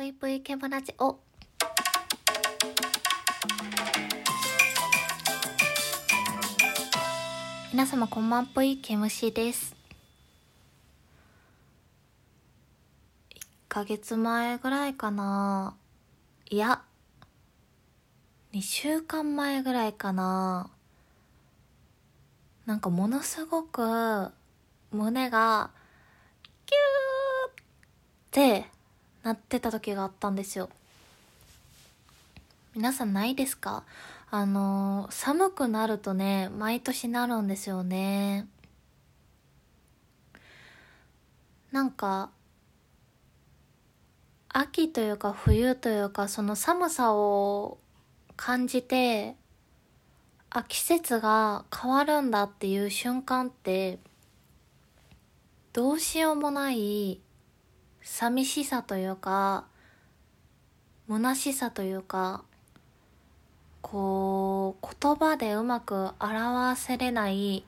ぷいぷいけばラジオ。皆様こんばんぷいけむしです。1ヶ月前ぐらいかな。いや、2週間前ぐらいかな。なんかものすごく胸がキューってなってた時があったんですよ。皆さんないですか？あの寒くなるとね、毎年なるんですよね。なんか、秋というか冬というか、その寒さを感じて、あ、季節が変わるんだっていう瞬間って、どうしようもない寂しさというか、虚しさというか、こう、言葉でうまく表せれない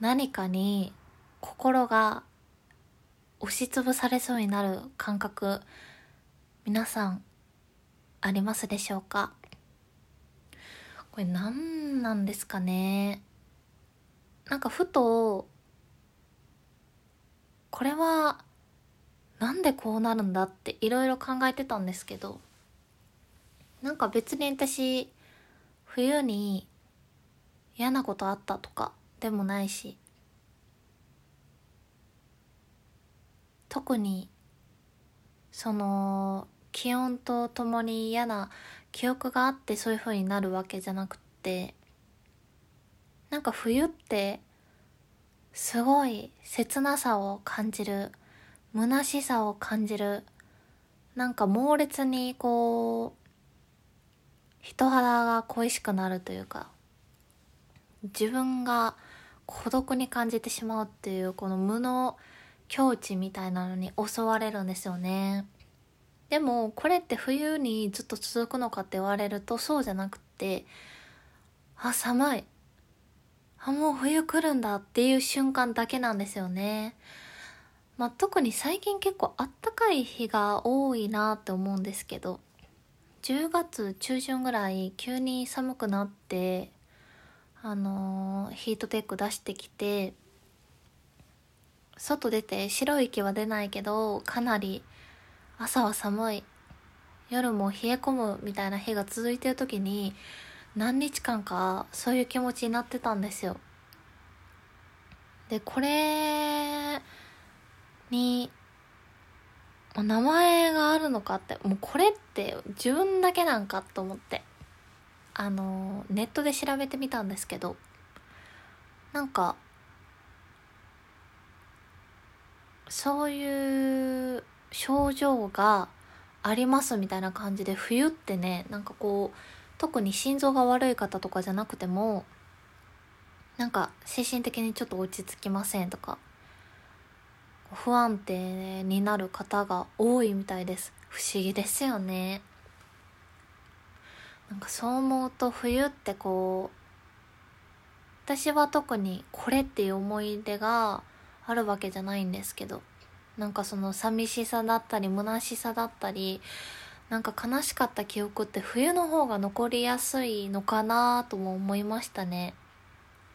何かに心が押しつぶされそうになる感覚、皆さん、ありますでしょうか？これ何なんですかね？なんかふと、これはなんでこうなるんだっていろいろ考えてたんですけど、なんか別に私、冬に嫌なことあったとかでもないし、特に、その、気温とともに嫌な記憶があってそういう風になるわけじゃなくて、なんか冬って、すごい切なさを感じる、虚しさを感じる、なんか猛烈にこう、人肌が恋しくなるというか、自分が孤独に感じてしまうっていうこの無の境地みたいなのに襲われるんですよね。でもこれって冬にずっと続くのかって言われるとそうじゃなくって、あ、寒い。あ、もう冬来るんだっていう瞬間だけなんですよね。まあ、特に最近結構あったかい日が多いなって思うんですけど、10月中旬ぐらい急に寒くなって、あのーヒートテック出してきて、外出て白い息は出ないけど、かなり朝は寒い。夜も冷え込むみたいな日が続いてる時に、何日間かそういう気持ちになってたんですよ。で、これに、名前があるのかって、もうこれって自分だけなんかと思って、あの、ネットで調べてみたんですけど、なんか、そういう症状がありますみたいな感じで、冬ってね、なんかこう、特に心臓が悪い方とかじゃなくても、なんか精神的にちょっと落ち着きませんとか、不安定になる方が多いみたいです。不思議ですよね。なんかそう思うと冬ってこう、私は特にこれっていう思い出があるわけじゃないんですけど、なんかその寂しさだったり虚しさだったり、なんか悲しかった記憶って冬の方が残りやすいのかなとも思いましたね。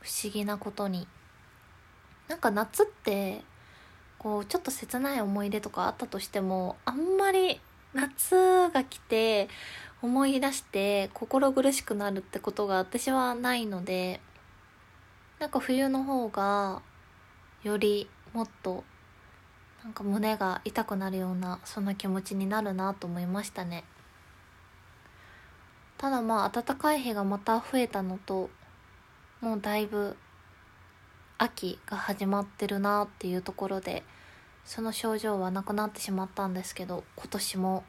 不思議なことに。なんか夏って、こうちょっと切ない思い出とかあったとしてもあんまり夏が来て思い出して心苦しくなるってことが私はないのでなんか冬の方がよりもっとなんか胸が痛くなるようなそんな気持ちになるなと思いましたね。ただまあ暖かい日がまた増えたのともうだいぶ秋が始まってるなっていうところでその症状はなくなってしまったんですけど今年も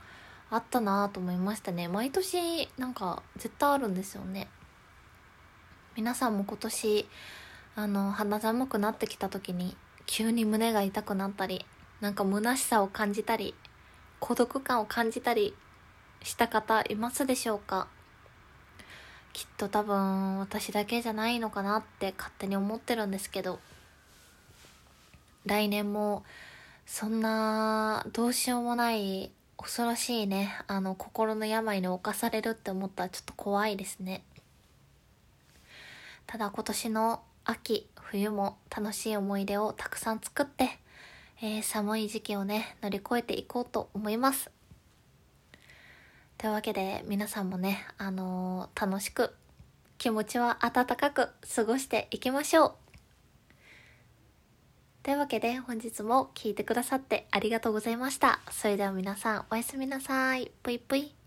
あったなと思いましたね。毎年なんか絶対あるんですよね。皆さんも今年あの肌寒くなってきた時に急に胸が痛くなったりなんか虚しさを感じたり孤独感を感じたりした方いますでしょうか？きっと多分私だけじゃないのかなって勝手に思ってるんですけど来年もそんなどうしようもない恐ろしいね。あの心の病に侵されるって思ったらちょっと怖いですね。ただ今年の秋冬も楽しい思い出をたくさん作って、えー、寒い時期をね乗り越えていこうと思います。というわけで皆さんもねあのー、楽しく気持ちは温かく過ごしていきましょう。というわけで本日も聴いてくださってありがとうございました。それでは皆さんおやすみなさい。ぷいぷい。